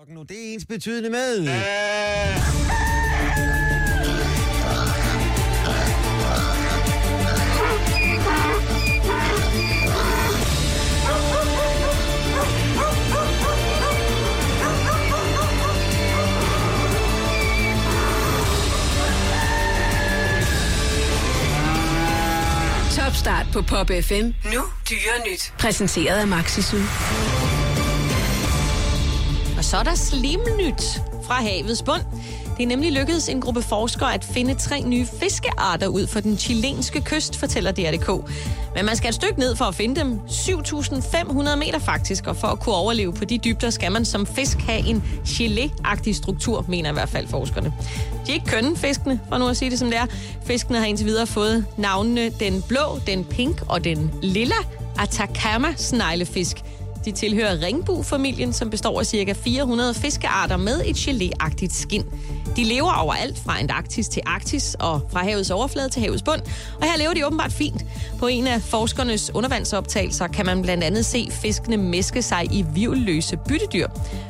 Og nu det er ens betydende med. Topstart på Pop FM. Nu dyre nyt. Præsenteret af Maxisul. Og så er der slimnyt fra havets bund. Det er nemlig lykkedes en gruppe forskere at finde tre nye fiskearter ud for den chilenske kyst, fortæller DRDK. Men man skal et stykke ned for at finde dem. 7.500 meter faktisk, og for at kunne overleve på de dybder, skal man som fisk have en gelé-agtig struktur, mener i hvert fald forskerne. De er ikke kønne, fiskene, for nu at sige det som det er. Fiskene har indtil videre fået navnene den blå, den pink og den lilla Atacama-sneglefisk. De tilhører ringbu-familien, som består af ca. 400 fiskearter med et geléagtigt skind. skin. De lever overalt fra Antarktis til Arktis og fra havets overflade til havets bund. Og her lever de åbenbart fint. På en af forskernes undervandsoptagelser kan man blandt andet se fiskene meske sig i vivløse byttedyr.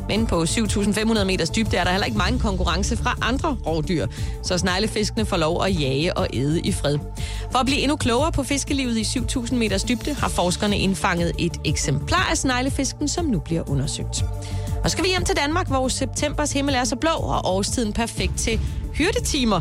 Men på 7.500 meters dybde er der heller ikke mange konkurrence fra andre rovdyr. Så sneglefiskene får lov at jage og æde i fred. For at blive endnu klogere på fiskelivet i 7.000 meters dybde, har forskerne indfanget et eksemplar af sneglefisken, som nu bliver undersøgt. Og så skal vi hjem til Danmark, hvor septembers himmel er så blå, og årstiden perfekt til hyrdetimer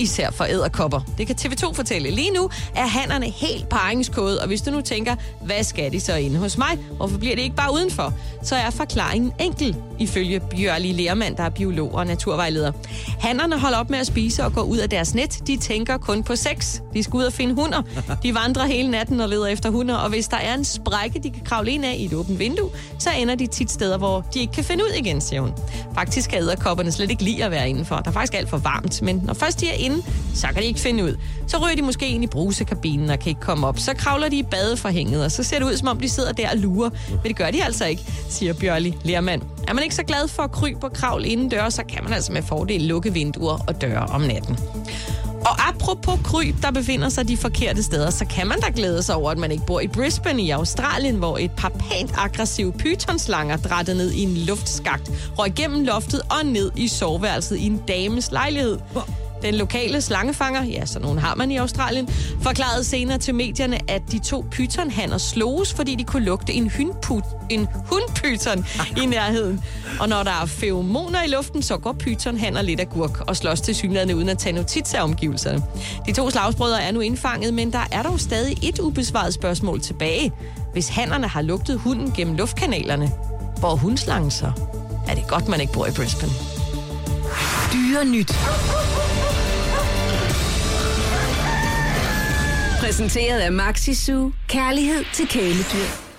især for æderkopper. Det kan TV2 fortælle. Lige nu er hannerne helt paringskode, og hvis du nu tænker, hvad skal de så inde hos mig? Hvorfor bliver det ikke bare udenfor? Så er forklaringen enkel, ifølge Bjørli Lermand, der er biolog og naturvejleder. Hannerne holder op med at spise og går ud af deres net. De tænker kun på sex. De skal ud og finde hunder. De vandrer hele natten og leder efter hunder, og hvis der er en sprække, de kan kravle ind af i et åbent vindue, så ender de tit steder, hvor de ikke kan finde ud igen, siger hun. Faktisk kan æderkopperne slet ikke lide at være indenfor. Der er faktisk alt for varmt, men når først de er derinde, så kan de ikke finde ud. Så ryger de måske ind i brusekabinen og kan ikke komme op. Så kravler de i badeforhænget, og så ser det ud, som om de sidder der og lurer. Men det gør de altså ikke, siger Bjørli Lermand. Er man ikke så glad for at krybe og kravle indendør, så kan man altså med fordel lukke vinduer og døre om natten. Og apropos kryb, der befinder sig de forkerte steder, så kan man da glæde sig over, at man ikke bor i Brisbane i Australien, hvor et par pænt aggressive pythonslanger drættede ned i en luftskagt, røg igennem loftet og ned i soveværelset i en dames lejlighed. Den lokale slangefanger, ja, så nogen har man i Australien, forklarede senere til medierne, at de to pythonhanner sloges, fordi de kunne lugte en, hundput, en hundpython i nærheden. Og når der er feromoner i luften, så går pythonhanner lidt af gurk og slås til synligheden uden at tage notits af omgivelserne. De to slagsbrødre er nu indfanget, men der er dog stadig et ubesvaret spørgsmål tilbage. Hvis hannerne har lugtet hunden gennem luftkanalerne, hvor hundslangen så? Er det godt, man ikke bor i Brisbane? Dyre nyt. Præsenteret af Maxi Zoo. Kærlighed til kæledyr.